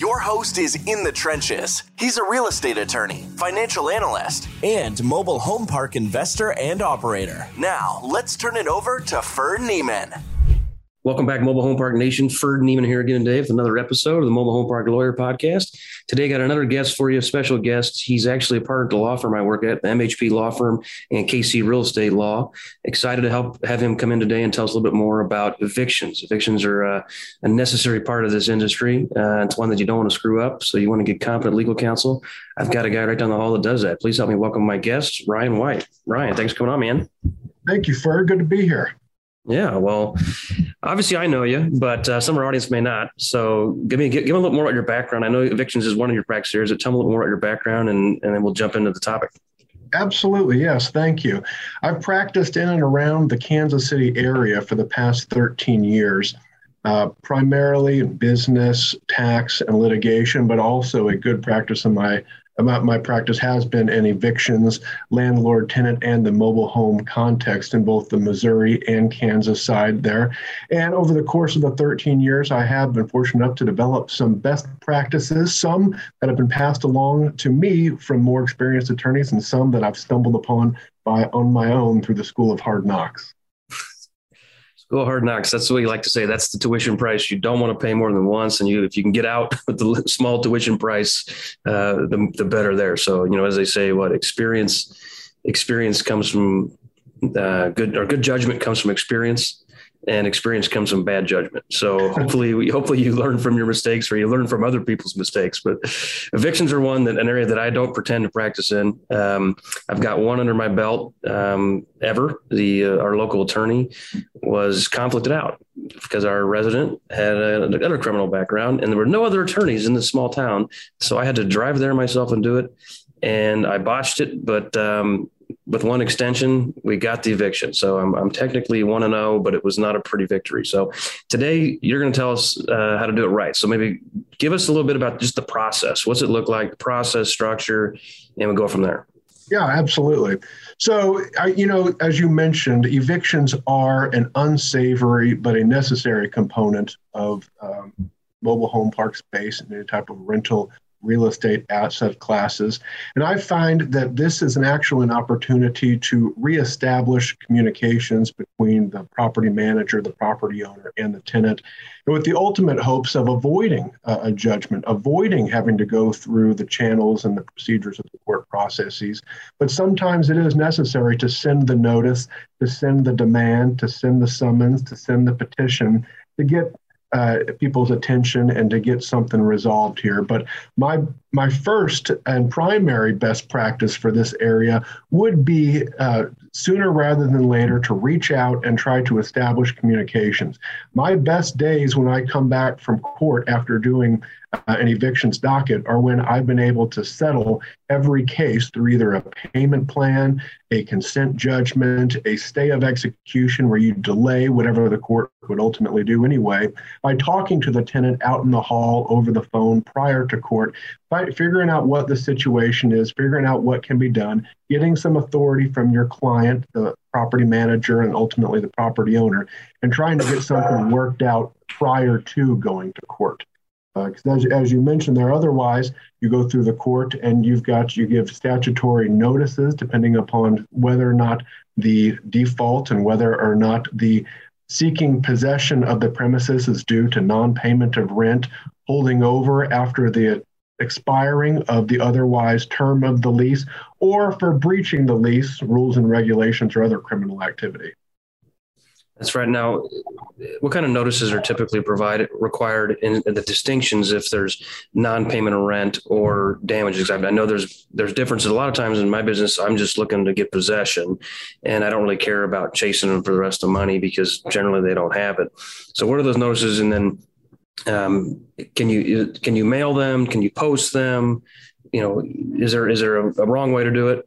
Your host is in the trenches. He's a real estate attorney, financial analyst, and mobile home park investor and operator. Now, let's turn it over to Ferd Niemann. Welcome back, Mobile Home Park Nation. Ferd Niemann here again today with another episode of the Mobile Home Park Lawyer Podcast. Today, got another guest for you, a special guest. He's actually a part of the law firm I work at, the MHP Law Firm and KC Real Estate Law. Excited to help have him come in today and tell us a little bit more about evictions. Evictions are uh, a necessary part of this industry. Uh, it's one that you don't want to screw up, so you want to get competent legal counsel. I've got a guy right down the hall that does that. Please help me welcome my guest, Ryan White. Ryan, thanks for coming on, man. Thank you, Ferd. Good to be here. Yeah, well, obviously I know you, but uh, some of our audience may not. So give me give, give me a little more about your background. I know evictions is one of your practice areas. Tell me a little more about your background, and and then we'll jump into the topic. Absolutely, yes. Thank you. I've practiced in and around the Kansas City area for the past 13 years, uh, primarily business, tax, and litigation, but also a good practice in my about my practice has been in evictions, landlord tenant, and the mobile home context in both the Missouri and Kansas side there. And over the course of the 13 years, I have been fortunate enough to develop some best practices, some that have been passed along to me from more experienced attorneys, and some that I've stumbled upon by on my own through the School of Hard Knocks. School hard knocks. That's what you like to say. That's the tuition price. You don't want to pay more than once, and you if you can get out with the small tuition price, uh, the the better there. So you know, as they say, what experience experience comes from uh, good or good judgment comes from experience and experience comes from bad judgment. So hopefully, hopefully you learn from your mistakes or you learn from other people's mistakes. But evictions are one that an area that I don't pretend to practice in. Um, I've got one under my belt um, ever. The uh, our local attorney was conflicted out because our resident had another criminal background, and there were no other attorneys in this small town. So I had to drive there myself and do it. And I botched it, but um, with one extension, we got the eviction. So I'm, I'm technically one and zero, but it was not a pretty victory. So today you're going to tell us uh, how to do it right. So maybe give us a little bit about just the process. What's it look like? Process structure, and we'll go from there. Yeah, absolutely. So, I, you know, as you mentioned, evictions are an unsavory but a necessary component of um, mobile home park space and any type of rental real estate asset classes. And I find that this is an actual an opportunity to reestablish communications between the property manager, the property owner, and the tenant, and with the ultimate hopes of avoiding a judgment, avoiding having to go through the channels and the procedures of the court processes. But sometimes it is necessary to send the notice, to send the demand, to send the summons, to send the petition to get uh, people's attention and to get something resolved here. But my my first and primary best practice for this area would be uh, sooner rather than later to reach out and try to establish communications. My best days when I come back from court after doing uh, an evictions docket are when I've been able to settle every case through either a payment plan, a consent judgment, a stay of execution where you delay whatever the court would ultimately do anyway, by talking to the tenant out in the hall over the phone prior to court, by figuring out what the situation is, figuring out what can be done, getting some authority from your client, the property manager, and ultimately the property owner, and trying to get something worked out prior to going to court. Because uh, as, as you mentioned there, otherwise you go through the court and you've got you give statutory notices depending upon whether or not the default and whether or not the seeking possession of the premises is due to non-payment of rent, holding over after the expiring of the otherwise term of the lease, or for breaching the lease, rules and regulations, or other criminal activity. That's right. Now, what kind of notices are typically provided required in, the distinctions if there's non-payment of rent or damages? I know there's there's differences. A lot of times in my business, I'm just looking to get possession, and I don't really care about chasing them for the rest of the money because generally they don't have it. So, what are those notices? And then, um, can you can you mail them? Can you post them? You know, is there is there a, a wrong way to do it?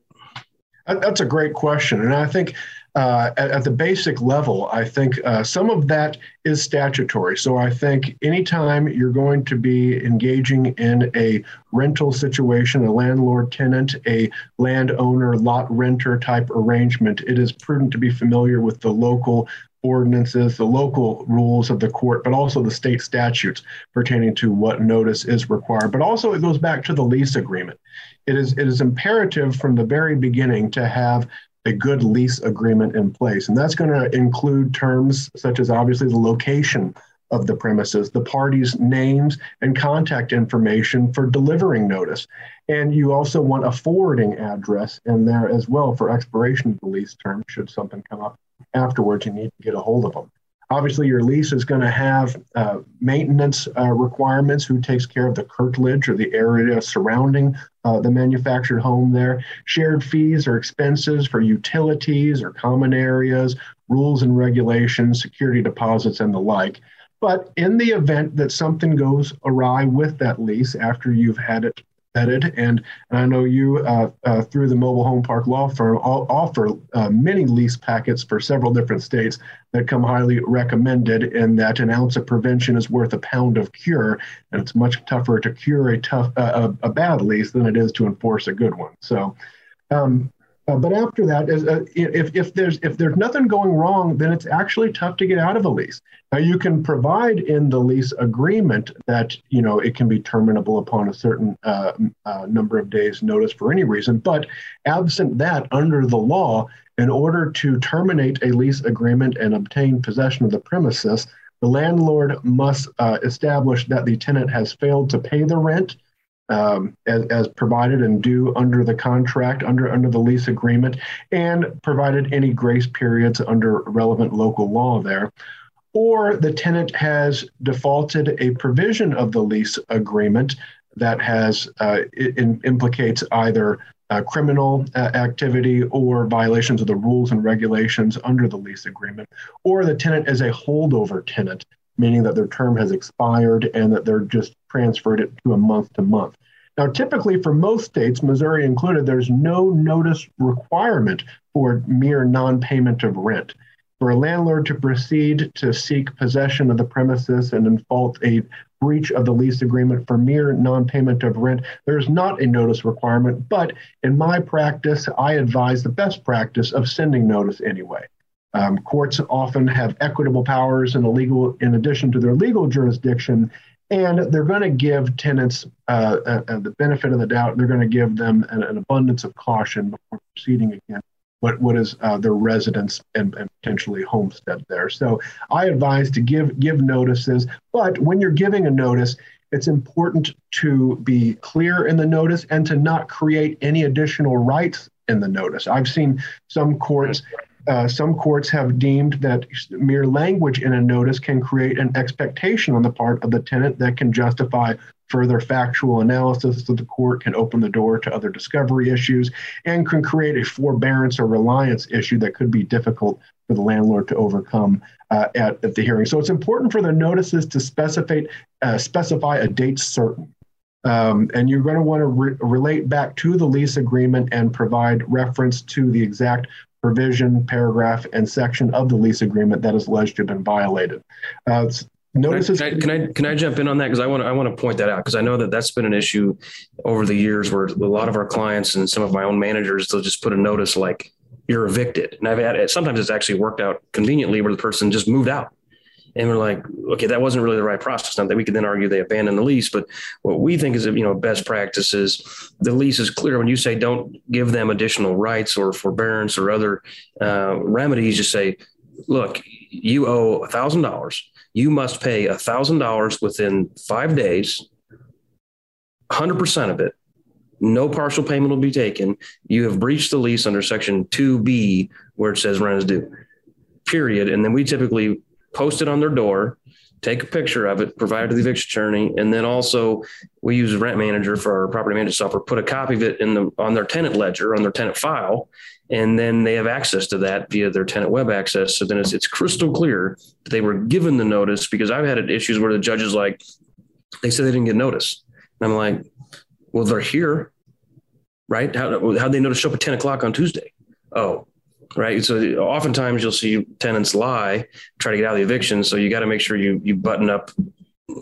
That's a great question, and I think uh, at, at, the basic level, I think uh, some of that is statutory. So I think anytime you're going to be engaging in a rental situation, a landlord tenant, a landowner lot renter type arrangement, it is prudent to be familiar with the local ordinances, the local rules of the court, but also the state statutes pertaining to what notice is required. But also, it goes back to the lease agreement. It is, it is imperative from the very beginning to have a good lease agreement in place. And that's going to include terms such as obviously the location of the premises, the parties' names and contact information for delivering notice. And you also want a forwarding address in there as well for expiration of the lease term should something come up afterwards. You need to get a hold of them. Obviously, your lease is going to have uh, maintenance uh, requirements. Who takes care of the curtilage or the area surrounding uh, the manufactured home there? Shared fees or expenses for utilities or common areas, rules and regulations, security deposits, and the like. But in the event that something goes awry with that lease after you've had it vetted. And, and I know you, uh, uh, through the mobile home park law firm, offer uh, many lease packets for several different states that come highly recommended in that an ounce of prevention is worth a pound of cure. And it's much tougher to cure a tough, uh, a, a bad lease than it is to enforce a good one. So, um, uh, but after that, uh, if, if there's if there's nothing going wrong, then it's actually tough to get out of a lease. Now you can provide in the lease agreement that you know it can be terminable upon a certain uh, uh, number of days notice for any reason. But absent that, under the law, in order to terminate a lease agreement and obtain possession of the premises, the landlord must uh, establish that the tenant has failed to pay the rent um, as, as, provided and due under the contract, under under the lease agreement, and provided any grace periods under relevant local law there. Or the tenant has defaulted a provision of the lease agreement that has uh, in, implicates either uh, criminal uh, activity or violations of the rules and regulations under the lease agreement, or the tenant is a holdover tenant meaning that their term has expired and that they're just transferred it to a month to month. Now, typically for most states, Missouri included, there's no notice requirement for mere non payment of rent. For a landlord to proceed to seek possession of the premises and default a breach of the lease agreement for mere non payment of rent, there's not a notice requirement. But in my practice, I advise the best practice of sending notice anyway. Um, courts often have equitable powers in, legal, in addition to their legal jurisdiction, and they're going to give tenants uh, uh, uh, the benefit of the doubt. They're going to give them an, an, abundance of caution before proceeding again. What what is uh, their residence and, and, potentially homestead there? So I advise to give give notices, but when you're giving a notice, it's important to be clear in the notice and to not create any additional rights in the notice. I've seen some courts uh, some courts have deemed that mere language in a notice can create an expectation on the part of the tenant that can justify further factual analysis of the court, can open the door to other discovery issues, and can create a forbearance or reliance issue that could be difficult for the landlord to overcome uh, at, at, the hearing. So it's important for the notices to specify, uh, specify a date certain. Um, and you're going to want to re- relate back to the lease agreement and provide reference to the exact provision, paragraph, and section of the lease agreement that is alleged to have been violated. Uh, notices. Can I, can I, can I jump in on that because I want to I want to point that out because I know that that's been an issue over the years where a lot of our clients and some of my own managers they'll just put a notice like you're evicted, and I've had it. sometimes it's actually worked out conveniently where the person just moved out and we're like, okay, that wasn't really the right process. Not that we could then argue they abandoned the lease, but what we think is, you know, best practices, the lease is clear. When you say don't give them additional rights or forbearance or other uh, remedies, just say, look, you owe a thousand dollars. You must pay a thousand dollars within five days, hundred percent of it. No partial payment will be taken. You have breached the lease under section 2B where it says rent is due. Period. And then we typically post it on their door, take a picture of it, provide it to the eviction attorney, and then also we use a Rent Manager for our property management software. Put a copy of it in the on their tenant ledger on their tenant file, and then they have access to that via their tenant web access. So then it's it's crystal clear that they were given the notice because I've had issues where the judge is like, they said they didn't get notice, and I'm like, well they're here, right? How how'd they notice show up at ten o'clock on Tuesday? Oh, right? So oftentimes you'll see tenants lie, try to get out of the eviction. So you got to make sure you you button up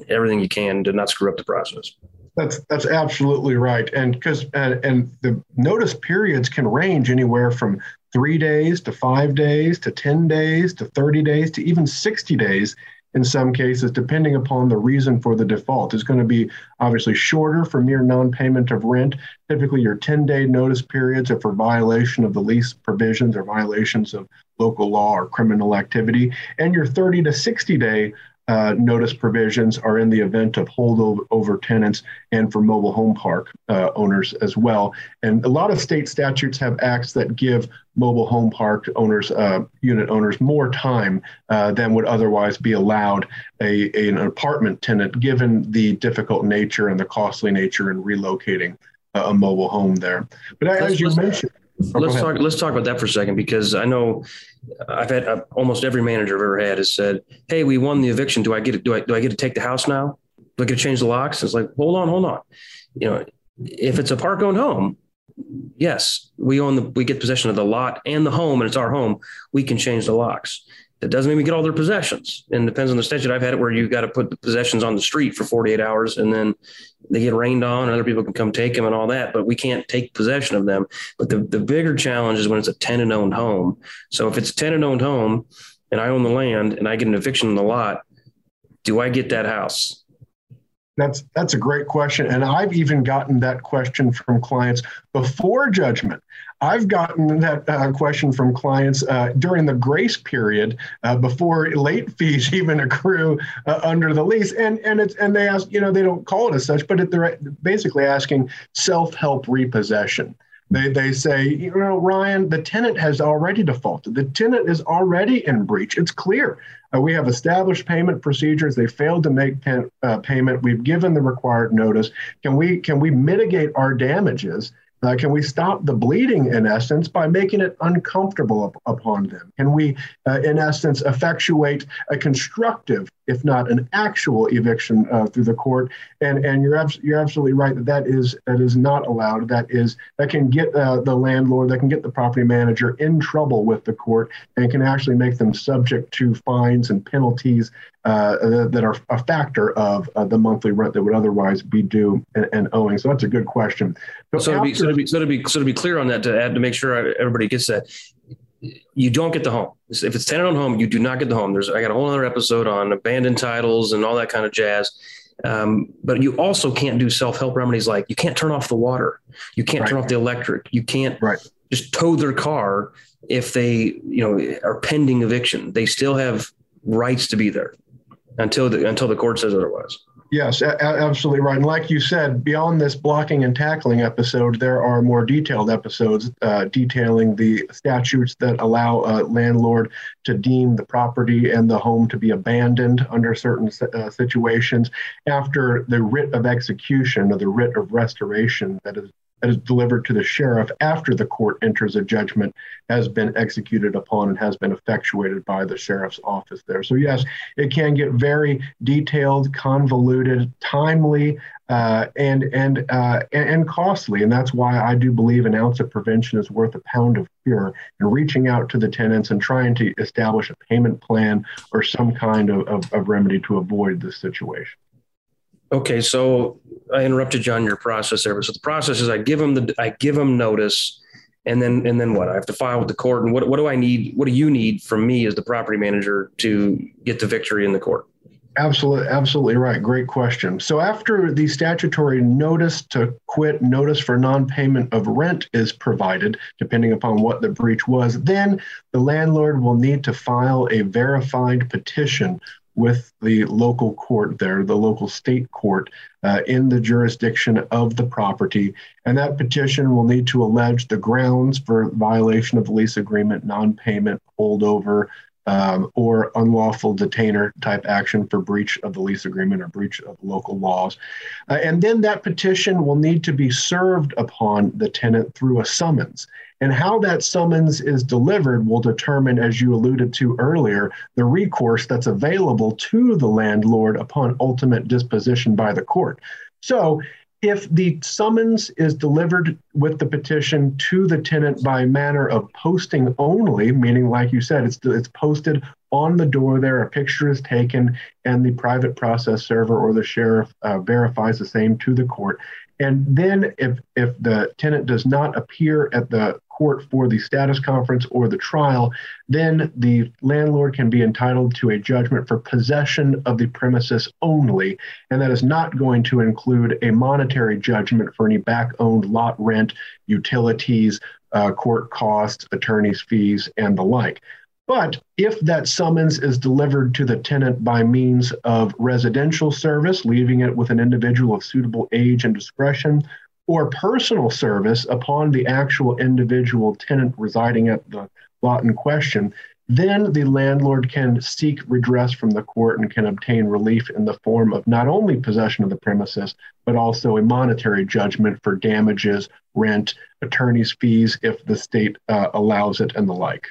everything you can to not screw up the process. That's that's absolutely right, and because and, and the notice periods can range anywhere from three days to five days to ten days to thirty days to even sixty days in some cases, depending upon the reason for the default. It's going to be obviously shorter for mere non-payment of rent. Typically, your 10-day notice periods are for violation of the lease provisions or violations of local law or criminal activity, and your 30 to 60-day uh, notice provisions are in the event of holdover tenants and for mobile home park uh, owners as well. And a lot of state statutes have acts that give mobile home park owners, uh, unit owners, more time uh, than would otherwise be allowed a, a, an apartment tenant, given the difficult nature and the costly nature in relocating a mobile home there. But as you mentioned, Oh, let's talk. Let's talk about that for a second because I know I've had uh, almost every manager I've ever had has said, "Hey, we won the eviction. Do I get it? Do I do I get to take the house now? Do I get to change the locks?" It's like, hold on, hold on. You know, if it's a park owned home, yes, we own the we get possession of the lot and the home, and it's our home. We can change the locks. That doesn't we get all their possessions. And depends on the statute. I've had it where you've got to put the possessions on the street for 48 hours and then they get rained on and other people can come take them and all that, but we can't take possession of them. But the, the bigger challenge is when it's a tenant owned home. So if it's a tenant owned home and I own the land and I get an eviction in the lot, do I get that house? That's that's a great question, and I've even gotten that question from clients before judgment. I've gotten that uh, question from clients uh, during the grace period uh, before late fees even accrue uh, under the lease, and and it's and they ask, you know, they don't call it as such, but they're basically asking self-help repossession. They, they say, you know, Ryan, the tenant has already defaulted. The tenant is already in breach. It's clear. Uh, we have established payment procedures. They failed to make uh, payment. We've given the required notice. Can we can we mitigate our damages? Uh, can we stop the bleeding, in essence, by making it uncomfortable up, upon them? Can we, uh, in essence, effectuate a constructive, if not an actual eviction uh, through the court? And and you're abs- you're absolutely right that that is that is not allowed. That is that can get uh, the landlord, that can get the property manager in trouble with the court, and can actually make them subject to fines and penalties uh, that are a factor of uh, the monthly rent that would otherwise be due and, and owing. So that's a good question. So, so, after, to be, so, to be, so, to be, so to be clear on that, to add to make sure everybody gets that, you don't get the home. If it's tenant on home, you do not get the home. There's I got a whole other episode on abandoned titles and all that kind of jazz. Um, but you also can't do self help remedies like you can't turn off the water, you can't right. turn off the electric, you can't right. just tow their car if they you know are pending eviction. They still have rights to be there until the until the court says otherwise. Yes, a- absolutely right. And like you said, beyond this blocking and tackling episode, there are more detailed episodes uh, detailing the statutes that allow a landlord to deem the property and the home to be abandoned under certain uh, situations after the writ of execution or the writ of restitution that is that is delivered to the sheriff after the court enters a judgment has been executed upon and has been effectuated by the sheriff's office there. So, yes, it can get very detailed, convoluted, timely, uh, and and, uh, and costly, and that's why I do believe an ounce of prevention is worth a pound of cure. And reaching out to the tenants and trying to establish a payment plan or some kind of, of, of remedy to avoid this situation. Okay, so I interrupted you on your process there. So the process is I give them the I give them notice, and then and then what? I have to file with the court. And what what do I need? What do you need from me as the property manager to get the victory in the court? Absolutely, absolutely right. Great question. So after the statutory notice to quit, notice for non-payment of rent is provided, depending upon what the breach was, then the landlord will need to file a verified petition with the local court there, the local state court uh, in the jurisdiction of the property. And that petition will need to allege the grounds for violation of lease agreement, non payment, holdover, um, or unlawful detainer type action for breach of the lease agreement or breach of local laws. Uh, and then that petition will need to be served upon the tenant through a summons. And how that summons is delivered will determine, as you alluded to earlier, the recourse that's available to the landlord upon ultimate disposition by the court. So, if the summons is delivered with the petition to the tenant by manner of posting only, meaning, like you said, it's, it's posted on the door there, a picture is taken, and the private process server or the sheriff uh, verifies the same to the court. And then, if, if the tenant does not appear at the court for the status conference or the trial, then the landlord can be entitled to a judgment for possession of the premises only. And that is not going to include a monetary judgment for any back owned lot rent, utilities, uh, court costs, attorney's fees, and the like. But if that summons is delivered to the tenant by means of residential service, leaving it with an individual of suitable age and discretion, or personal service upon the actual individual tenant residing at the lot in question, then the landlord can seek redress from the court and can obtain relief in the form of not only possession of the premises, but also a monetary judgment for damages, rent, attorney's fees if the state uh, allows it, and the like.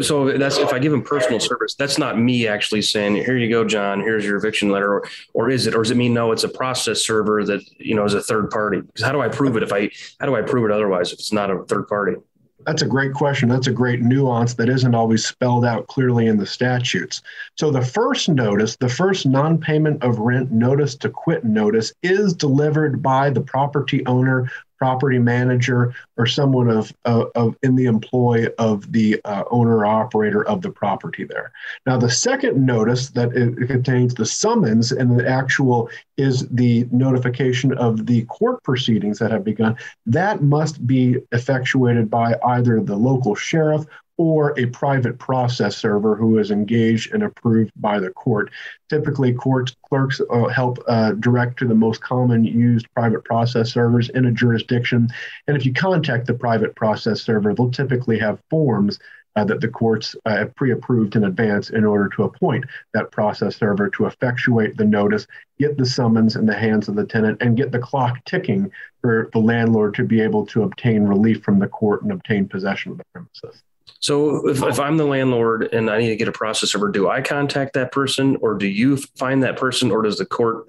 So that's if I give him personal service, that's not me actually saying, "Here you go, John. Here's your eviction letter," or, or is it? Or does it mean no? It's a process server that you know is a third party. Because how do I prove it if I how do I prove it otherwise if it's not a third party? That's a great question. That's a great nuance that isn't always spelled out clearly in the statutes. So the first notice, the first non-payment of rent notice to quit notice is delivered by the property owner property manager or someone of, of, of in the employ of the uh, owner operator of the property there. Now, the second notice that it, it contains the summons and the actual is the notification of the court proceedings that have begun. That must be effectuated by either the local sheriff or a private process server who is engaged and approved by the court. Typically, court clerks uh, help uh, direct to the most common used private process servers in a jurisdiction. And if you contact the private process server, they'll typically have forms uh, that the courts uh, have pre-approved in advance in order to appoint that process server to effectuate the notice, get the summons in the hands of the tenant, and get the clock ticking for the landlord to be able to obtain relief from the court and obtain possession of the premises. So if, if I'm the landlord and I need to get a process server, do I contact that person or do you find that person or does the court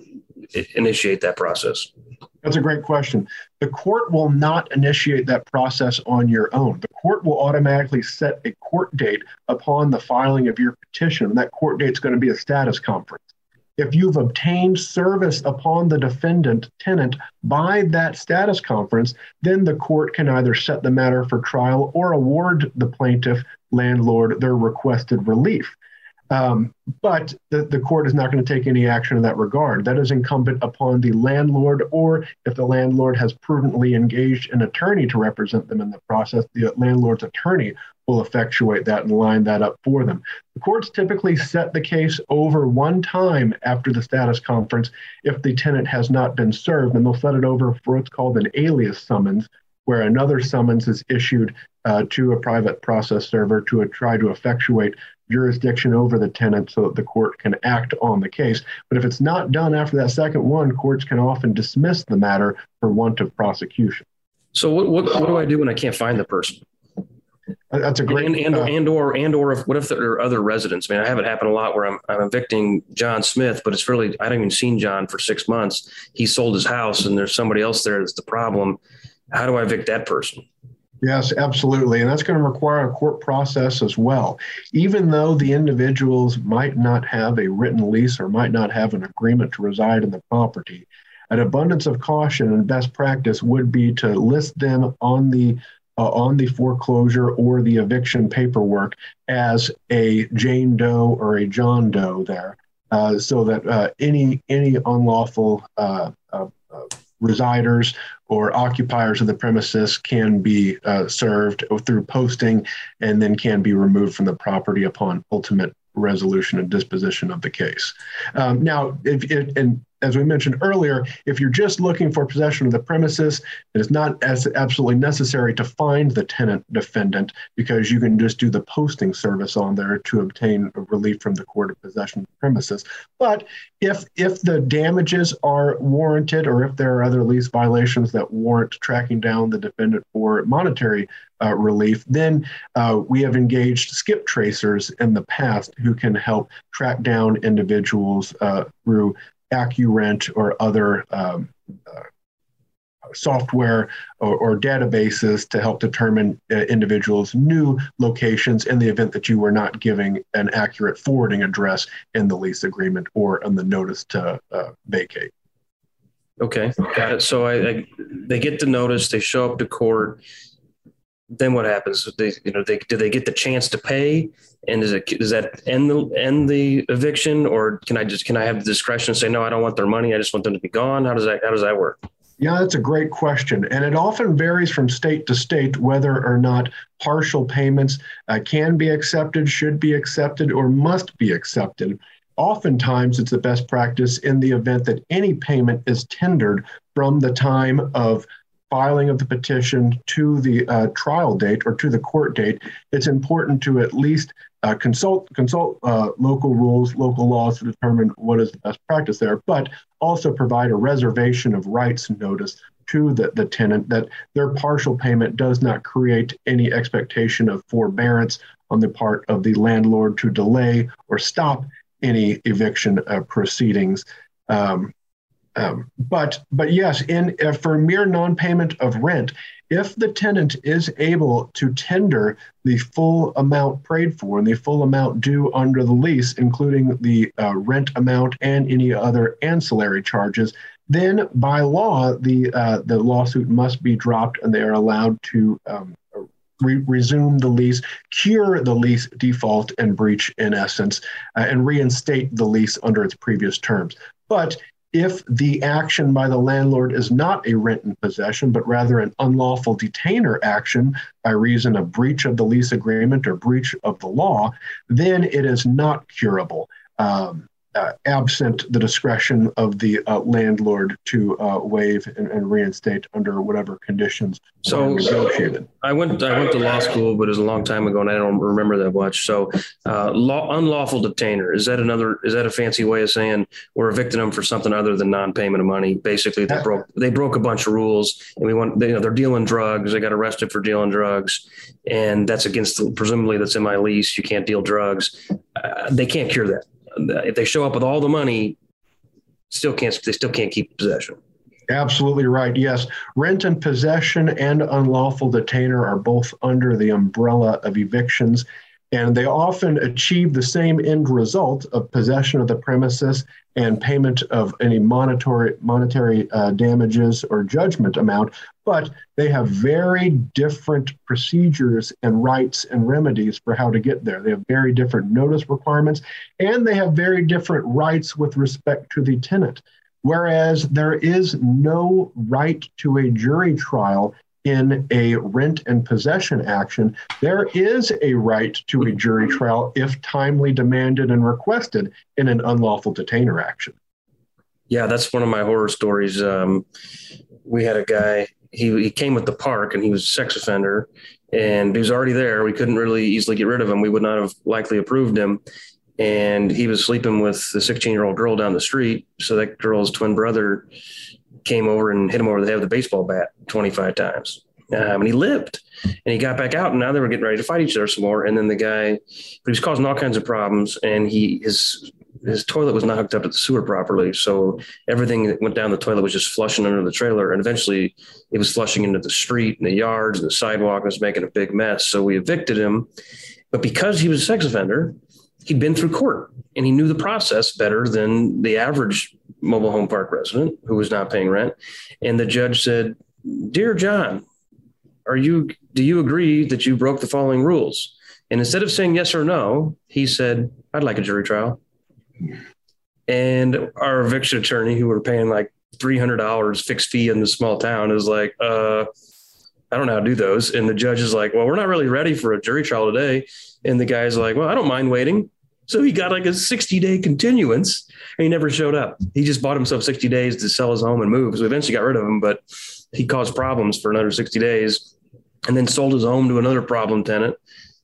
initiate that process? That's a great question. The court will not initiate that process on your own. The court will automatically set a court date upon the filing of your petition. That court date is going to be a status conference. If you've obtained service upon the defendant tenant by that status conference, then the court can either set the matter for trial or award the plaintiff landlord their requested relief. Um, but the, the court is not going to take any action in that regard. That is incumbent upon the landlord, or if the landlord has prudently engaged an attorney to represent them in the process, the landlord's attorney will effectuate that and line that up for them. The courts typically set the case over one time after the status conference if the tenant has not been served, and they'll set it over for what's called an alias summons, where another summons is issued uh, to a private process server to uh, try to effectuate jurisdiction over the tenant so that the court can act on the case. But if it's not done after that second one, courts can often dismiss the matter for want of prosecution. So what, what, what do I do when I can't find the person? That's a great and and, uh, and or and or if what if there are other residents? I mean, I have it happen a lot where I'm I'm evicting John Smith, but it's really I haven't even seen John for six months. He sold his house, and there's somebody else there that's the problem. How do I evict that person? Yes, absolutely. And that's going to require a court process as well. Even though the individuals might not have a written lease or might not have an agreement to reside in the property, an abundance of caution and best practice would be to list them on the uh, on the foreclosure or the eviction paperwork as a Jane Doe or a John Doe there, uh, so that uh, any any unlawful uh, uh, uh, residers or occupiers of the premises can be served through posting and then can be removed from the property upon ultimate resolution and disposition of the case. Um, now, if, if, and as we mentioned earlier, if you're just looking for possession of the premises, it is not as absolutely necessary to find the tenant defendant because you can just do the posting service on there to obtain relief from the court of possession of premises. But if if the damages are warranted or if there are other lease violations that warrant tracking down the defendant for monetary uh, relief, then uh, we have engaged skip tracers in the past who can help track down individuals uh, through Accurint or other um, uh, software or, or, databases to help determine uh, individuals' new locations in the event that you were not giving an accurate forwarding address in the lease agreement or in the notice to uh, vacate. Okay, got it. So I, I, they get the notice, they show up to court. Then what happens? They, you know, they do they get the chance to pay, and does it does that end the end the eviction, or can I just can I have the discretion to say no, I don't want their money, I just want them to be gone? How does that how does that work? Yeah, that's a great question. And it often varies from state to state whether or not partial payments uh, can be accepted, should be accepted, or must be accepted. Oftentimes, it's the best practice in the event that any payment is tendered from the time of filing of the petition to the uh, trial date or to the court date. It's important to at least uh, consult consult uh, local rules, local laws to determine what is the best practice there, but also provide a reservation of rights notice to the, the tenant that their partial payment does not create any expectation of forbearance on the part of the landlord to delay or stop any eviction uh, proceedings. Um, um, but but yes, in uh, for mere non-payment of rent, if the tenant is able to tender the full amount paid for and the full amount due under the lease, including the uh, rent amount and any other ancillary charges, then by law the uh, the lawsuit must be dropped and they are allowed to um, re- resume the lease, cure the lease default and breach in essence, uh, and reinstate the lease under its previous terms. But if the action by the landlord is not a rent in possession, but rather an unlawful detainer action by reason of breach of the lease agreement or breach of the law, then it is not curable. Um, uh, absent the discretion of the uh, landlord to uh, waive and, and, reinstate under whatever conditions so negotiated. I went I went to law school, but it was a long time ago, and I don't remember that much. So, uh, law, unlawful detainer is that another is that a fancy way of saying we're evicting them for something other than non-payment of money? Basically, they broke they broke a bunch of rules, and we want they, you know they're dealing drugs. They got arrested for dealing drugs, and that's against presumably that's in my lease. You can't deal drugs. Uh, they can't cure that if they show up with all the money, still can't they still can't keep possession. Absolutely right. Yes, rent and possession and unlawful detainer are both under the umbrella of evictions, and they often achieve the same end result of possession of the premises and payment of any monetary monetary uh, damages or judgment amount but they have very different procedures and rights and remedies for how to get there. They have very different notice requirements and they have very different rights with respect to the tenant. Whereas there is no right to a jury trial in a rent and possession action, there is a right to a jury trial if timely demanded and requested in an unlawful detainer action. Yeah, that's one of my horror stories. Um, we had a guy, he, he came with the park and he was a sex offender and he was already there. We couldn't really easily get rid of him. We would not have likely approved him. And he was sleeping with the 16 year old girl down the street. So that girl's twin brother came over and hit him over the head with a baseball bat 25 times. Um, and he lived and he got back out and now they were getting ready to fight each other some more. And then the guy, but he was causing all kinds of problems and he, his, his toilet was not hooked up to the sewer properly. So everything that went down the toilet was just flushing under the trailer. And eventually it was flushing into the street and the yards and the sidewalk and was making a big mess. So we evicted him. But because he was a sex offender, he'd been through court and he knew the process better than the average mobile home park resident who was not paying rent. And the judge said, Dear John, are you do you agree that you broke the following rules? And instead of saying yes or no, he said, I'd like a jury trial. And our eviction attorney, who were paying like $300 fixed fee in the small town, is like, uh, I don't know how to do those. And the judge is like, well, we're not really ready for a jury trial today. And the guy's like, well, I don't mind waiting. So he got like a 60 day continuance and he never showed up. He just bought himself 60 days to sell his home and move. So eventually got rid of him, but he caused problems for another 60 days and then sold his home to another problem tenant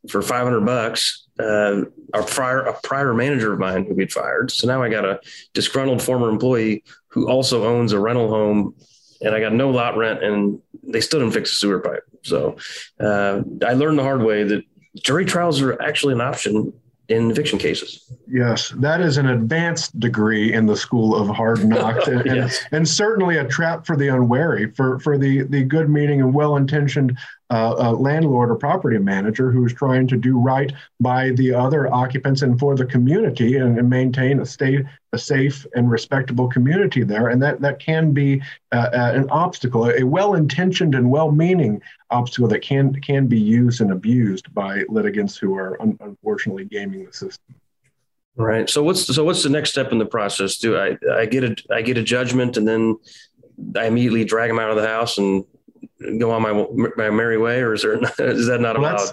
for 500 bucks. Uh, a prior a prior manager of mine who we'd fired. So now I got a disgruntled former employee who also owns a rental home, and I got no lot rent, and they still didn't fix the sewer pipe. So uh, I learned the hard way that jury trials are actually an option in eviction cases. Yes, that is an advanced degree in the school of hard knocks, and, Yes. and, certainly a trap for the unwary, for for the the good meaning and well intentioned uh, uh, landlord or property manager who is trying to do right by the other occupants and for the community and, and maintain a state a safe and respectable community there, and that that can be uh, uh, an obstacle, a well intentioned and well meaning obstacle that can can be used and abused by litigants who are un- unfortunately gaming the system. Right. So what's so what's the next step in the process? Do I I get a I get a judgment and then I immediately drag them out of the house and go on my my merry way, or is there is that not Well, allowed?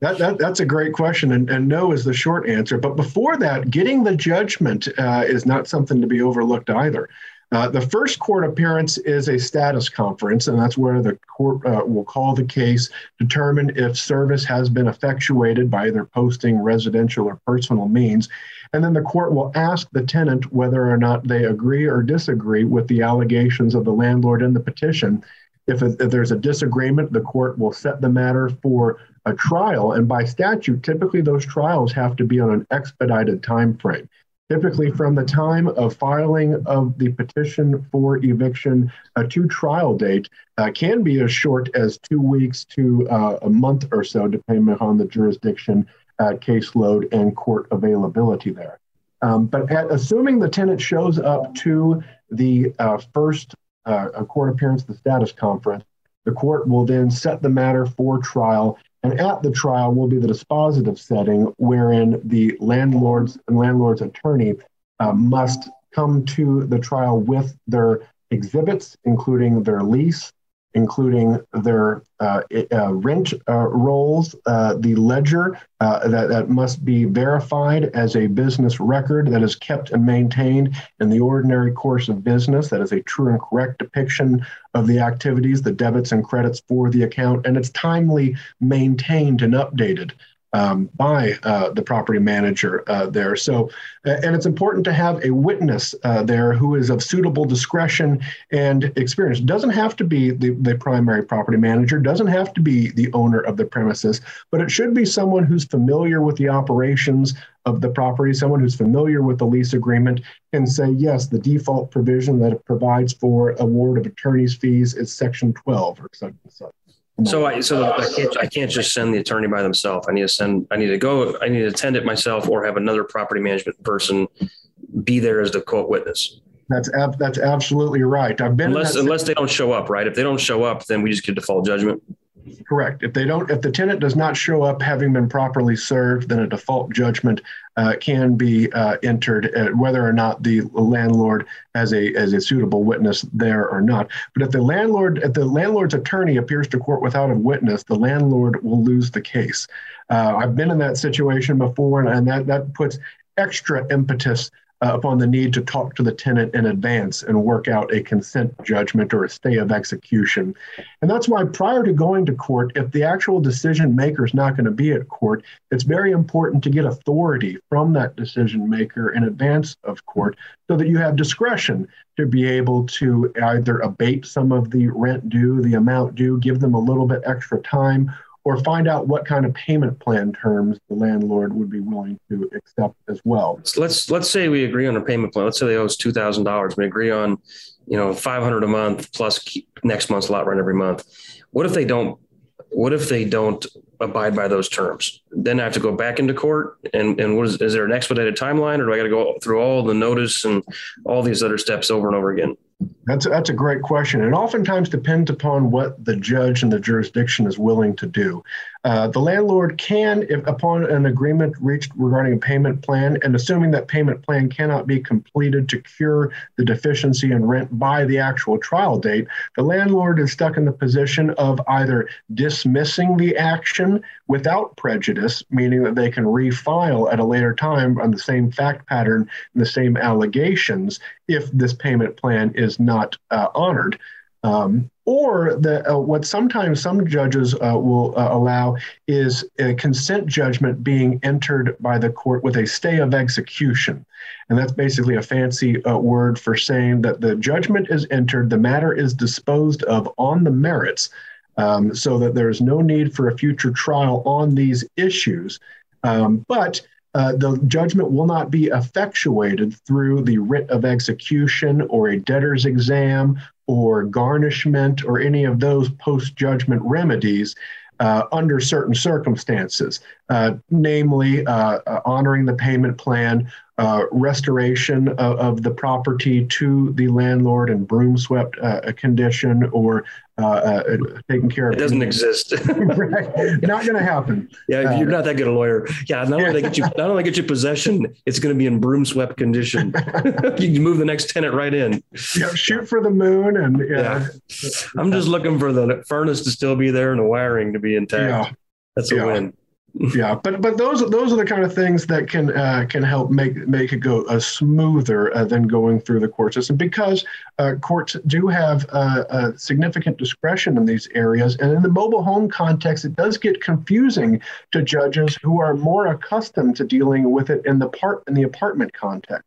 That, that, that's a great question, and, and no is the short answer. But before that, getting the judgment uh, is not something to be overlooked either. Uh, the first court appearance is a status conference, and that's where the court uh, will call the case, determine if service has been effectuated by either posting, residential, or personal means. And then the court will ask the tenant whether or not they agree or disagree with the allegations of the landlord in the petition. If, if there's a disagreement, the court will set the matter for a trial. And by statute, typically those trials have to be on an expedited time frame. Typically, from the time of filing of the petition for eviction uh, to trial date uh, can be as short as two weeks to uh, a month or so, depending on the jurisdiction, uh, caseload, and court availability there. Um, but at, assuming the tenant shows up to the uh, first uh, a court appearance, the status conference, the court will then set the matter for trial and at the trial will be the dispositive setting wherein the landlord's and landlord's attorney uh, must come to the trial with their exhibits, including their lease, including their uh, uh, rent uh, rolls, uh, the ledger uh, that, that must be verified as a business record that is kept and maintained in the ordinary course of business. That is a true and correct depiction of the activities, the debits and credits for the account, and it's timely maintained and updated. Um, by uh, the property manager uh, there. So, uh, and it's important to have a witness uh, there who is of suitable discretion and experience. Doesn't have to be the, the primary property manager, doesn't have to be the owner of the premises, but it should be someone who's familiar with the operations of the property, someone who's familiar with the lease agreement, and say, yes, the default provision that provides for award of attorney's fees is section 12 or such such. So I so I can't I can't just send the attorney by themselves. I need to send I need to go I need to attend it myself or have another property management person be there as the quote witness. That's ab- that's absolutely right. I've been Unless unless they don't show up, right? If they don't show up, then we just get default judgment. Correct. If they don't, if the tenant does not show up having been properly served, then a default judgment uh, can be uh, entered, uh, whether or not the landlord has a as a suitable witness there or not. But if the landlord, if the landlord's attorney appears to court without a witness, the landlord will lose the case. Uh, I've been in that situation before, and, and that that puts extra impetus uh, upon the need to talk to the tenant in advance and work out a consent judgment or a stay of execution. And that's why prior to going to court, if the actual decision maker is not going to be at court, it's very important to get authority from that decision maker in advance of court so that you have discretion to be able to either abate some of the rent due, the amount due, give them a little bit extra time, or find out what kind of payment plan terms the landlord would be willing to accept as well. So let's let's say we agree on a payment plan. Let's say they owe us two thousand dollars. We agree on, you know, five hundred a month plus next month's lot rent every month. What if they don't? What if they don't abide by those terms? Then I have to go back into court. And and what is is there an expedited timeline, or do I got to go through all the notice and all these other steps over and over again? That's that's a great question, and oftentimes depends upon what the judge and the jurisdiction is willing to do. Uh, the landlord can, if upon an agreement reached regarding a payment plan, and assuming that payment plan cannot be completed to cure the deficiency in rent by the actual trial date, the landlord is stuck in the position of either dismissing the action without prejudice, meaning that they can refile at a later time on the same fact pattern and the same allegations if this payment plan is not uh, honored. Um, or the, uh, what sometimes some judges uh, will uh, allow is a consent judgment being entered by the court with a stay of execution. And that's basically a fancy uh, word for saying that the judgment is entered, the matter is disposed of on the merits, um, so that there is no need for a future trial on these issues. Um, but uh, the judgment will not be effectuated through the writ of execution or a debtor's exam or garnishment or any of those post judgment remedies. Uh, under certain circumstances, uh, namely uh, uh honoring the payment plan, uh, restoration of, of, the property to the landlord in broom swept uh, condition or uh, uh, taking care of. It doesn't exist. Right. not going to happen. Yeah you're not that good a lawyer. Yeah not only they get you not only get you possession it's going to be in broom swept condition. You can move the next tenant right in. Yeah shoot for the moon and yeah, yeah. i'm just looking for the furnace to still be there and the wiring to be intact. Yeah. that's a yeah. win yeah, but but those those are the kind of things that can uh, can help make make it go uh, smoother uh, than going through the court system because uh, courts do have uh, significant discretion in these areas, and in the mobile home context, it does get confusing to judges who are more accustomed to dealing with it in the part in the apartment context.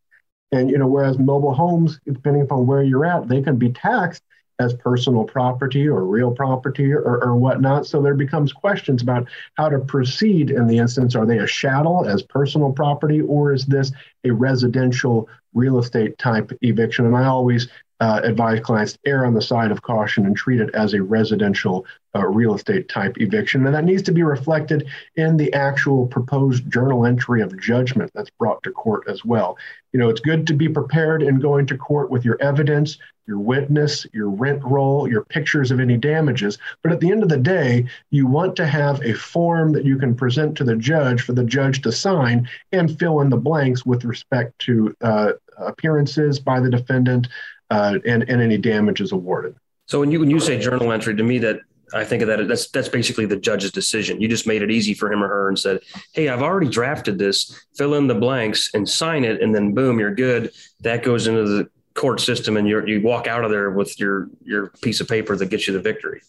And you know, whereas mobile homes, depending upon where you're at, they can be taxed as personal property or real property or, or whatnot. So there becomes questions about how to proceed in the instance. Are they a chattel as personal property, or is this a residential real estate type eviction? And I always uh, advise clients to err on the side of caution and treat it as a residential uh, real estate type eviction. And that needs to be reflected in the actual proposed journal entry of judgment that's brought to court as well. You know, it's good to be prepared in going to court with your evidence, your witness, your rent roll, your pictures of any damages. But at the end of the day, you want to have a form that you can present to the judge for the judge to sign and fill in the blanks with respect to uh, appearances by the defendant, uh, and, and any damages awarded. So when you when you say journal entry, to me that I think of that that's that's basically the judge's decision. You just made it easy for him or her and said, "Hey, I've already drafted this. Fill in the blanks and sign it, and then boom, you're good." That goes into the court system, and you you walk out of there with your your piece of paper that gets you the victory.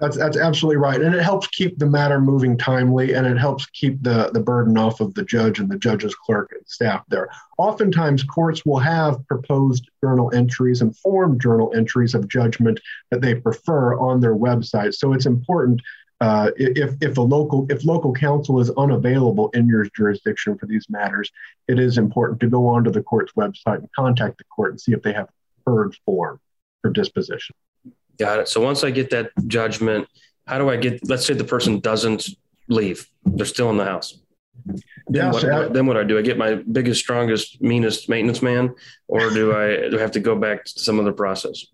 That's that's absolutely right, and it helps keep the matter moving timely, and it helps keep the the burden off of the judge and the judge's clerk and staff there. Oftentimes, courts will have proposed journal entries and form journal entries of judgment that they prefer on their website. So it's important uh, if if the local if local counsel is unavailable in your jurisdiction for these matters, it is important to go onto the court's website and contact the court and see if they have preferred form for disposition. Got it. So once I get that judgment, how do I get, let's say the person doesn't leave, they're still in the house. Then, what, I, then what do I do? I get my biggest, strongest, meanest maintenance man, or do I, do I have to go back to some other process?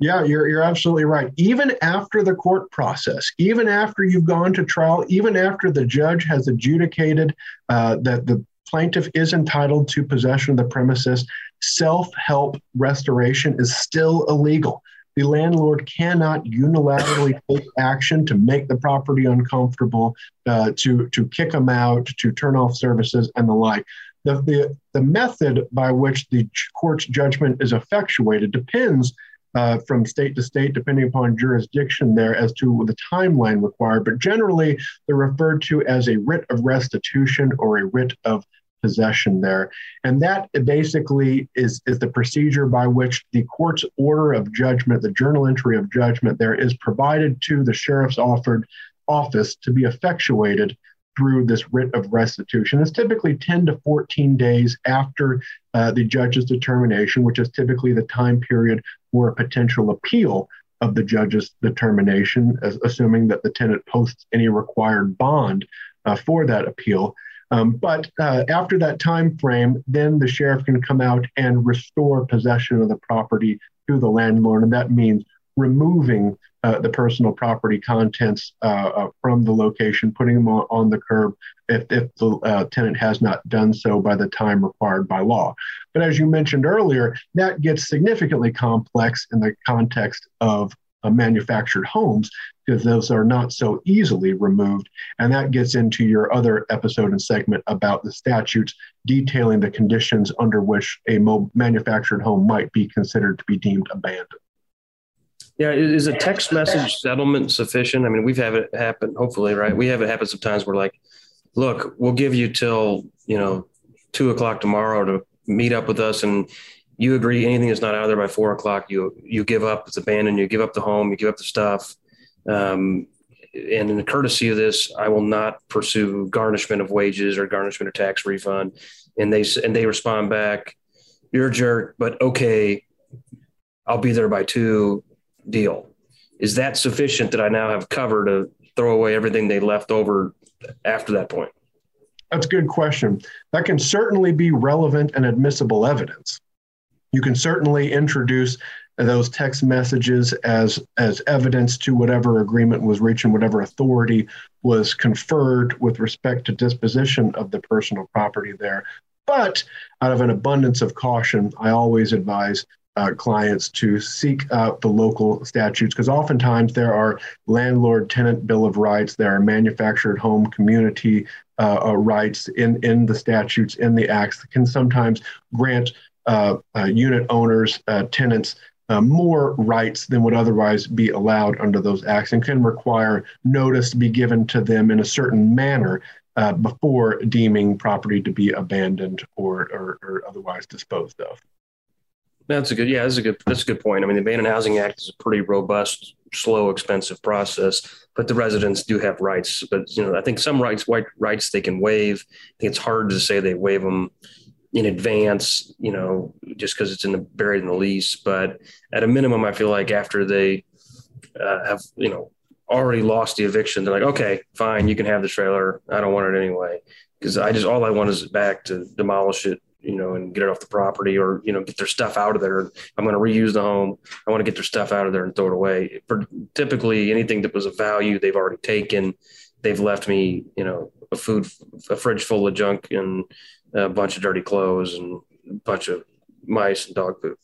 Yeah, you're, you're absolutely right. Even after the court process, even after you've gone to trial, even after the judge has adjudicated uh, that the plaintiff is entitled to possession of the premises, self help restoration is still illegal the landlord cannot unilaterally take action to make the property uncomfortable, uh, to, to kick them out, to turn off services, and the like. The, the, the method by which the court's judgment is effectuated depends uh, from state to state, depending upon jurisdiction there, as to the timeline required. But generally, they're referred to as a writ of restitution or a writ of possession there. And that basically is, is the procedure by which the court's order of judgment, the journal entry of judgment there, is provided to the sheriff's offered office to be effectuated through this writ of restitution. It's typically 10 to 14 days after uh, the judge's determination, which is typically the time period for a potential appeal of the judge's determination, as, assuming that the tenant posts any required bond uh, for that appeal. Um, but uh, after that time frame, then the sheriff can come out and restore possession of the property to the landlord, and that means removing uh, the personal property contents uh, uh from the location, putting them on, on the curb if, if the uh, tenant has not done so by the time required by law. But as you mentioned earlier, that gets significantly complex in the context of uh, manufactured homes because those are not so easily removed. And that gets into your other episode and segment about the statutes detailing the conditions under which a manufactured home might be considered to be deemed abandoned. Yeah, is a text message settlement sufficient? I mean, we've had it happen, hopefully, right? We have it happen sometimes We're like, look, we'll give you till, you know, two o'clock tomorrow to meet up with us and you agree anything that's not out there by four o'clock, you you give up. It's abandoned. You give up the home. You give up the stuff. Um, and in the courtesy of this, I will not pursue garnishment of wages or garnishment of tax refund. And they and they respond back, "You're a jerk, but okay, I'll be there by two. Deal." Is that sufficient that I now have cover to throw away everything they left over after that point? That's a good question. That can certainly be relevant and admissible evidence. You can certainly introduce those text messages as as evidence to whatever agreement was reached and whatever authority was conferred with respect to disposition of the personal property there. But out of an abundance of caution, I always advise uh, clients to seek out the local statutes because oftentimes there are landlord tenant bill of rights, there are manufactured home community uh, uh, rights in, in the statutes, in the acts that can sometimes grant uh, uh, unit owners, uh, tenants, more rights than would otherwise be allowed under those acts and can require notice to be given to them in a certain manner before deeming property to be abandoned or, or, or otherwise disposed of. That's a good, yeah, that's a good, that's a good point. I mean, the Abandoned Housing Act is a pretty robust, slow, expensive process, but the residents do have rights. But you know, I think some rights, white rights, they can waive. I think it's hard to say they waive them in advance, you know, just because it's in the buried in the lease. But at a minimum, I feel like after they uh, have, you know, already lost the eviction, they're like, okay, fine, you can have the trailer. I don't want it anyway because I just all I want is back to demolish it you know, and get it off the property or, you know, get their stuff out of there. I'm going to reuse the home. I want to get their stuff out of there and throw it away. For typically anything that was of value, they've already taken. They've left me, you know, a food, a fridge full of junk and a bunch of dirty clothes and a bunch of mice and dog poop.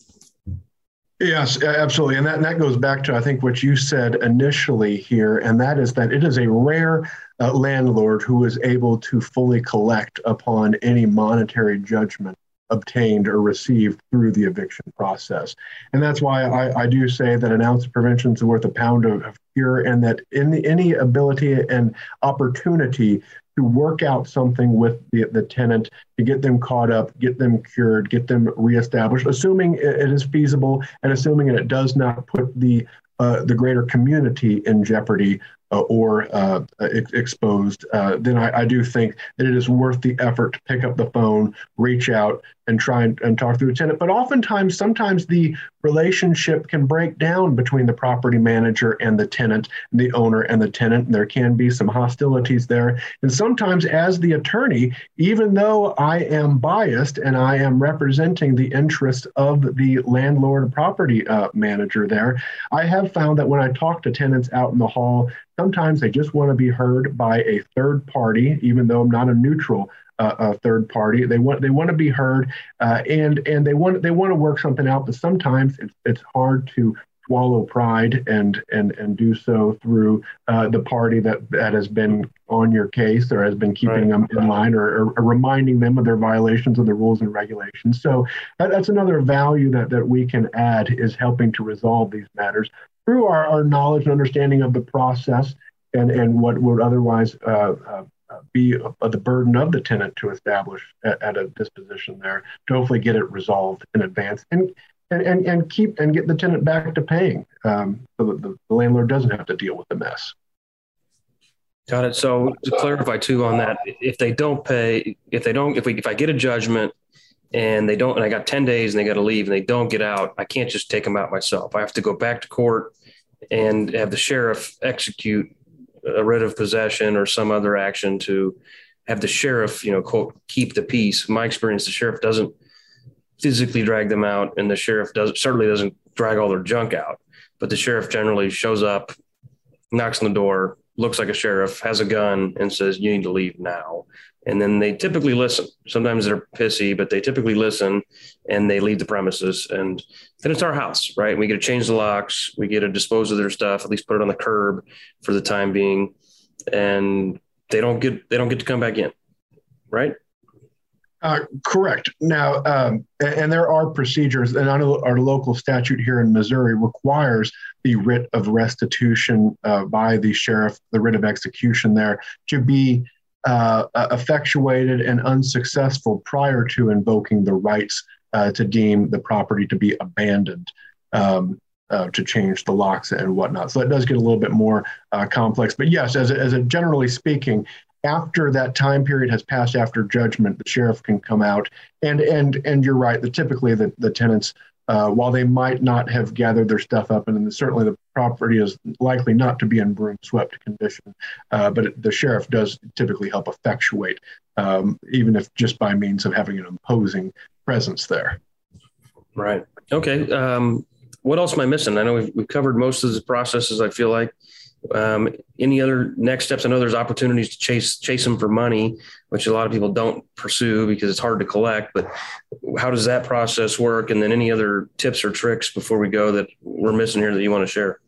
Yes, absolutely. And that, and that goes back to, I think, what you said initially here, and that is that it is a rare uh, landlord who is able to fully collect upon any monetary judgment obtained or received through the eviction process. And that's why I, I do say that an ounce of prevention is worth a pound of, of cure, and that in the, any ability and opportunity to work out something with the, the tenant to get them caught up, get them cured, get them reestablished, assuming it is feasible and assuming that it does not put the uh, the greater community in jeopardy or uh, ex- exposed, uh, then I, I, do think that it is worth the effort to pick up the phone, reach out, and try and, and talk through a tenant. But oftentimes, sometimes the relationship can break down between the property manager and the tenant, the owner and the tenant. And there can be some hostilities there. And sometimes, as the attorney, even though I am biased and I am representing the interest of the landlord property uh, manager there, I have found that when I talk to tenants out in the hall, sometimes they just want to be heard by a third party, even though I'm not a neutral uh, a third party. They want they want to be heard, uh, and and they want they want to work something out. But sometimes it's it's hard to swallow pride and and and do so through uh, the party that that has been on your case or has been keeping right. them in line or, or, or, reminding them of their violations of the rules and regulations. So that, that's another value that that we can add is helping to resolve these matters through our, our knowledge and understanding of the process and and what would otherwise uh, uh, be uh, the burden of the tenant to establish at, at, a disposition there to hopefully get it resolved in advance and and, and, and keep and get the tenant back to paying um, so that the, the landlord doesn't have to deal with the mess. Got it. So to clarify too on that, if they don't pay, if they don't, if we, if I get a judgment and they don't, and I got 10 days and they got to leave and they don't get out, I can't just take them out myself. I have to go back to court and have the sheriff execute a writ of possession or some other action to have the sheriff, you know, quote, keep the peace. My experience, the sheriff doesn't physically drag them out, and the sheriff does certainly doesn't drag all their junk out. But the sheriff generally shows up, knocks on the door, looks like a sheriff, has a gun, and says, "You need to leave now." And then they typically listen. Sometimes they're pissy, but they typically listen, and they leave the premises. And then it's our house, right? We get to change the locks, we get to dispose of their stuff, at least put it on the curb for the time being, and they don't get they don't get to come back in, right? Uh, correct. Now, um, and, and, there are procedures, and our local statute here in Missouri requires the writ of restitution uh, by the sheriff, the writ of execution there, to be uh, effectuated and unsuccessful prior to invoking the rights uh, to deem the property to be abandoned. Um, uh, to change the locks and whatnot. So that does get a little bit more uh, complex. But yes, as as a generally speaking, after that time period has passed after judgment, the sheriff can come out and and and you're right. That typically the, the tenants, uh, while they might not have gathered their stuff up, and certainly the property is likely not to be in broom swept condition, uh, but it, the sheriff does typically help effectuate, um, even if just by means of having an imposing presence there. Right. Okay. Um, what else am I missing? I know we've, we've covered most of the processes. I feel like um, any other next steps? I know there's opportunities to chase chase them for money, which a lot of people don't pursue because it's hard to collect. But how does that process work? And then any other tips or tricks before we go that we're missing here that you want to share?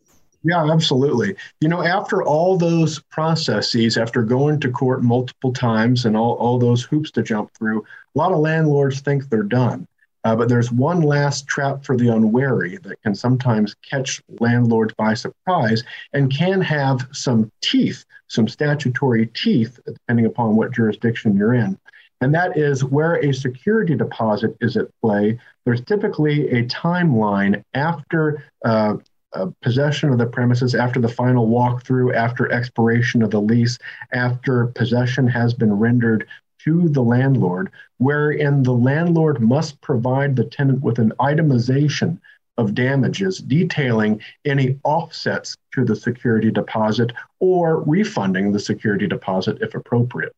Yeah, absolutely. You know, after all those processes, after going to court multiple times and all, all those hoops to jump through, a lot of landlords think they're done. Uh, but there's one last trap for the unwary that can sometimes catch landlords by surprise and can have some teeth, some statutory teeth, depending upon what jurisdiction you're in. And that is where a security deposit is at play. There's typically a timeline after uh, uh, possession of the premises, after the final walkthrough, after expiration of the lease, after possession has been rendered to the landlord, wherein the landlord must provide the tenant with an itemization of damages detailing any offsets to the security deposit or refunding the security deposit if appropriate.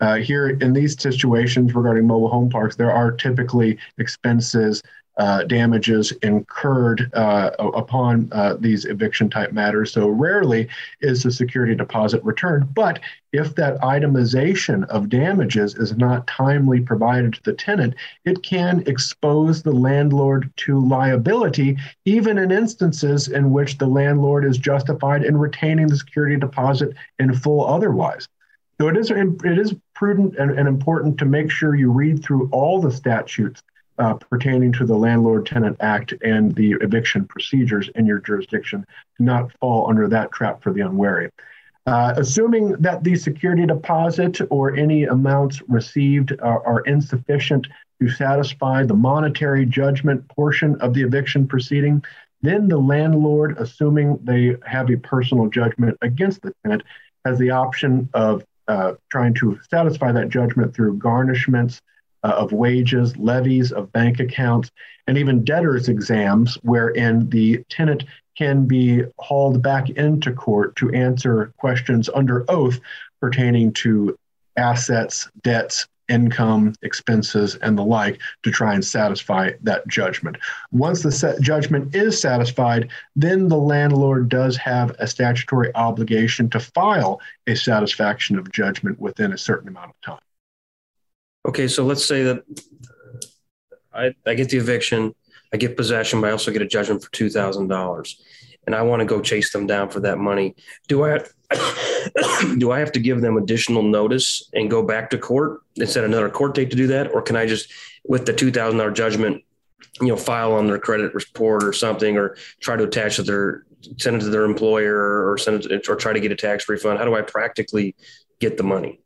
Uh, here in these situations regarding mobile home parks, there are typically expenses uh, damages incurred uh, upon uh, these eviction type matters. So rarely is the security deposit returned. But if that itemization of damages is not timely provided to the tenant, it can expose the landlord to liability, even in instances in which the landlord is justified in retaining the security deposit in full otherwise. So it is it is prudent and, and important to make sure you read through all the statutes uh, pertaining to the Landlord Tenant Act and the eviction procedures in your jurisdiction to not fall under that trap for the unwary. Uh, assuming that the security deposit or any amounts received are, are, insufficient to satisfy the monetary judgment portion of the eviction proceeding, then the landlord, assuming they have a personal judgment against the tenant, has the option of uh, trying to satisfy that judgment through garnishments, uh, of wages, levies of bank accounts, and even debtors' exams, wherein the tenant can be hauled back into court to answer questions under oath pertaining to assets, debts, income, expenses, and the like to try and satisfy that judgment. Once the judgment is satisfied, then the landlord does have a statutory obligation to file a satisfaction of judgment within a certain amount of time. Okay, so let's say that I, I get the eviction, I get possession, but I also get a judgment for two thousand dollars, and I want to go chase them down for that money. Do I do I have to give them additional notice and go back to court and set another court date to do that, or can I just with the two thousand dollar judgment, you know, file on their credit report or something, or try to attach to their send it to their employer or send it or try to get a tax refund? How do I practically get the money?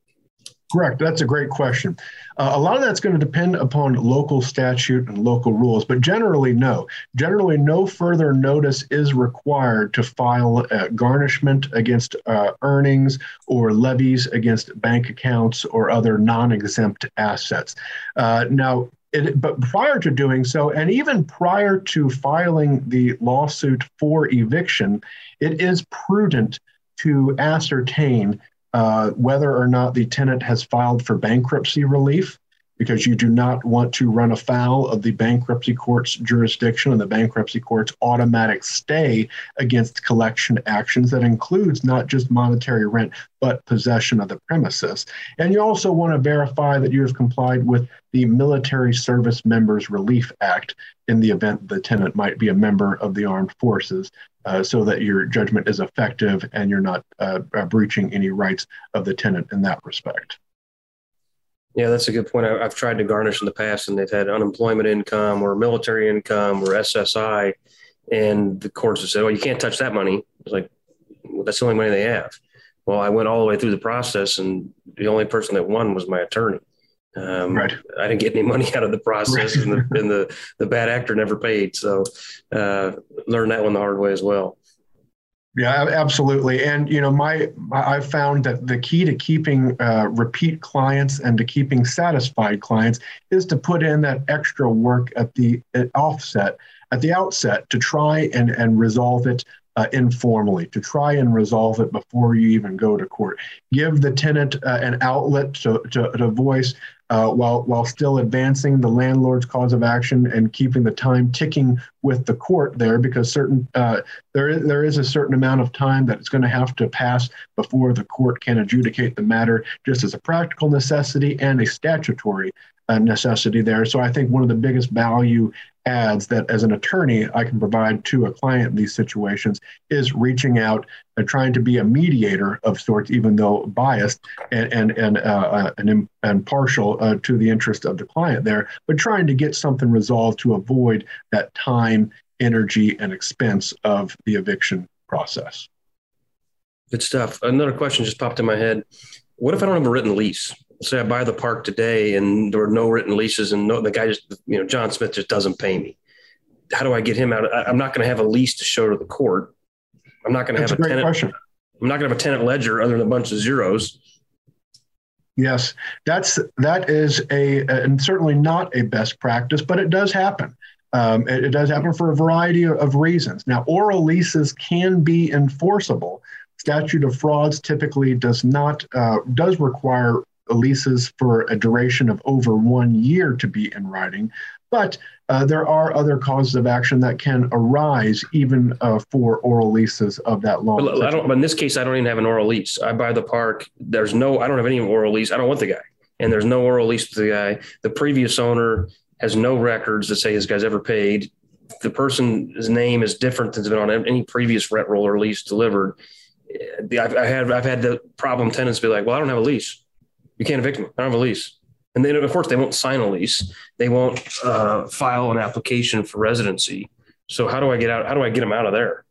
Correct. That's a great question. Uh, a lot of that's going to depend upon local statute and local rules, but generally, no. Generally, no further notice is required to file garnishment against uh, earnings or levies against bank accounts or other non exempt assets. Uh, now, it, but prior to doing so, and even prior to filing the lawsuit for eviction, it is prudent to ascertain uh, whether or not the tenant has filed for bankruptcy relief, because you do not want to run afoul of the bankruptcy court's jurisdiction and the bankruptcy court's automatic stay against collection actions that includes not just monetary rent, but possession of the premises. And you also want to verify that you have complied with the Military Service Members Relief Act in the event the tenant might be a member of the armed forces uh, so that your judgment is effective and you're not uh, uh, breaching any rights of the tenant in that respect. Yeah, that's a good point. I, have tried to garnish in the past, and they've had unemployment income or military income or SSI, and the courts have said, "Well, you can't touch that money." It's like, well, that's the only money they have. Well, I went all the way through the process, and the only person that won was my attorney. Um, right. I didn't get any money out of the process, right. and, the, and the the bad actor never paid. So uh, learned that one the hard way as well. Yeah, absolutely. And you know, my I've found that the key to keeping uh, repeat clients and to keeping satisfied clients is to put in that extra work at the at offset at the outset to try and and resolve it uh, informally to try and resolve it before you even go to court. Give the tenant uh, an outlet to, to, to voice uh, while while still advancing the landlord's cause of action and keeping the time ticking with the court there, because certain uh, there is there is a certain amount of time that it's going to have to pass before the court can adjudicate the matter, just as a practical necessity and a statutory uh, necessity there. So I think one of the biggest value adds that as an attorney I can provide to a client in these situations is reaching out and trying to be a mediator of sorts, even though biased and and and uh, uh and, and partial uh, to the interest of the client there, but trying to get something resolved to avoid that time, energy, and expense of the eviction process. Good stuff. Another question just popped in my head. What if I don't have a written lease? Say I buy the park today and there are no written leases and no, the guy just, you know, John Smith just doesn't pay me. How do I get him out? I'm not going to have a lease to show to the court. I'm not going to have a, a tenant. Question. I'm not going to have a tenant ledger other than a bunch of zeros. Yes, that's that is a and certainly not a best practice, but it does happen. Um, it, it, does happen for a variety of reasons. Now, oral leases can be enforceable. Statute of frauds typically does not uh, does require leases for a duration of over one year to be in writing. But uh, there are other causes of action that can arise even uh, for oral leases of that long. But I don't. in this case, I don't even have an oral lease. I buy the park. There's no. I don't have any oral lease. I don't want the guy, and there's no oral lease to the guy. The previous owner has no records that say this guy's ever paid. The person's name is different than's been on any previous rent roll or lease delivered. I've, I have I've had the problem tenants be like, "Well, I don't have a lease." You can't evict me. I don't have a lease. And then, of course, they won't sign a lease. They won't uh, file an application for residency. So how do I get out? How do I get them out of there?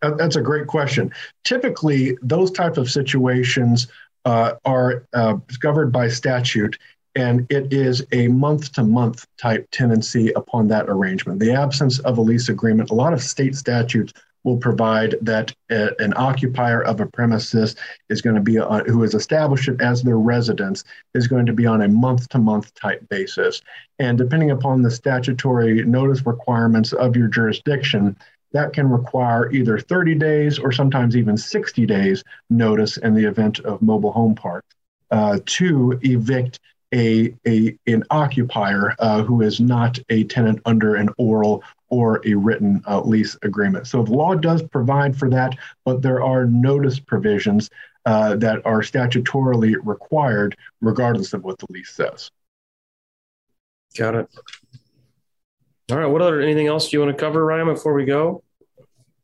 That's a great question. Typically, those type of situations uh, are uh, governed by statute, and it is a month-to-month type tenancy upon that arrangement. The absence of a lease agreement, a lot of state statutes will provide that a, an occupier of a premises is going to be on, who has established it as their residence is going to be on a month to month type basis. And depending upon the statutory notice requirements of your jurisdiction, that can require either 30 days or sometimes even 60 days notice in the event of mobile home parks uh, to evict a, a an occupier uh, who is not a tenant under an oral or a written uh, lease agreement. So the law does provide for that, but there are notice provisions uh, that are statutorily required, regardless of what the lease says. Got it. All right. What other anything else do you want to cover, Ryan, before we go?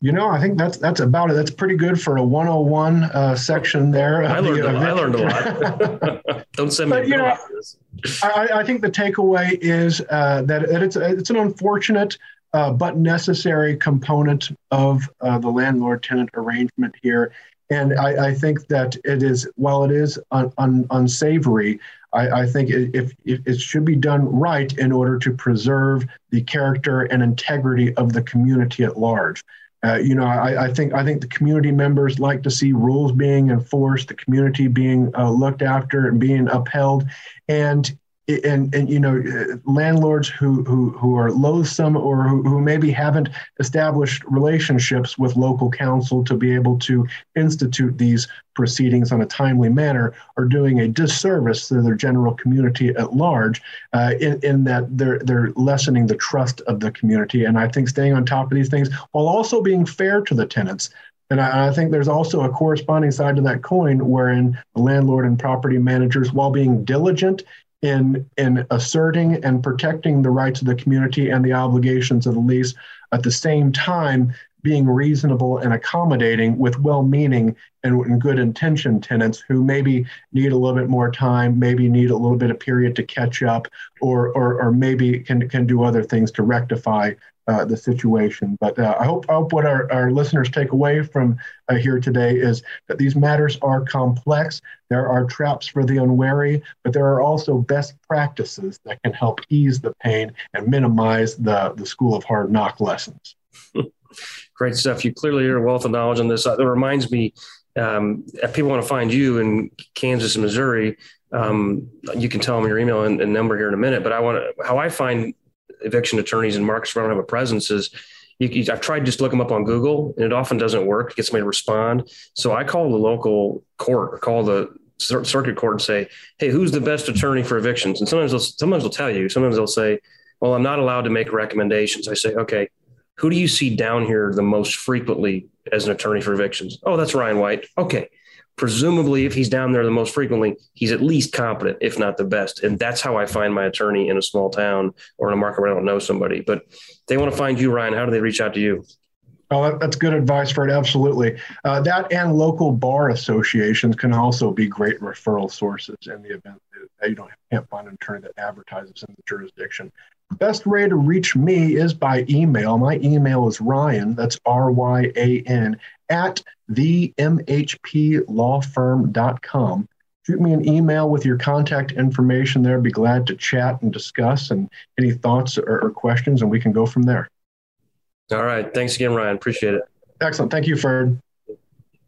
You know, I think that's that's about it. That's pretty good for a 101 uh, section there. I learned, the, a, I learned a lot. Don't send me. But, you know, I, I, think the takeaway is uh, that, that it's it's an unfortunate uh, but necessary component of uh, the landlord-tenant arrangement here. And I, I, think that it is, while it is un, un, unsavory, I, I think it, if, if, it should be done right in order to preserve the character and integrity of the community at large. Uh, you know, I, I, think I think the community members like to see rules being enforced, the community being uh, looked after and being upheld, and and and you know landlords who who who are loathsome or who, who maybe haven't established relationships with local counsel to be able to institute these proceedings on a timely manner are doing a disservice to their general community at large uh, in, in that they're they're lessening the trust of the community. And i think staying on top of these things while also being fair to the tenants. And I, I, think there's also a corresponding side to that coin wherein the landlord and property managers, while being diligent in in asserting and protecting the rights of the community and the obligations of the lease. At the same time, being reasonable and accommodating with well meaning and, and good intention tenants who maybe need a little bit more time, maybe need a little bit of period to catch up, or, or, or maybe can, can do other things to rectify uh, the situation. But uh, I hope I hope what our, our listeners take away from uh, here today is that these matters are complex. There are traps for the unwary, but there are also best practices that can help ease the pain and minimize the the school of hard knock lessons. Great stuff. You clearly are a wealth of knowledge on this. It reminds me, um, if people want to find you in Kansas and Missouri, um, you can tell them your email and, and number here in a minute. But I want to how I find eviction attorneys in markets where I don't have a presence is you, you, I've tried just look them up on Google and it often doesn't work get somebody to respond. So I call the local court or call the circuit court and say, Hey, who's the best attorney for evictions? And sometimes they'll, sometimes they'll tell you, sometimes they'll say, well, I'm not allowed to make recommendations. I say, okay, who do you see down here the most frequently as an attorney for evictions? Oh, that's Ryan White. Okay presumably if he's down there the most frequently he's at least competent if not the best and that's how i find my attorney in a small town or in a market where i don't know somebody but they want to find you ryan how do they reach out to you Oh, that's good advice, Ferd. Absolutely. Uh, that and local bar associations can also be great referral sources in the event that you don't can't find an attorney that advertises in the jurisdiction. Best way to reach me is by email. My email is Ryan, that's R Y A N, at the m-h-p-lawfirm.com Shoot me an email with your contact information there. Be glad to chat and discuss and any thoughts or, or questions, and we can go from there. All right. Thanks again, Ryan. Appreciate it. Excellent. Thank you, Ferd.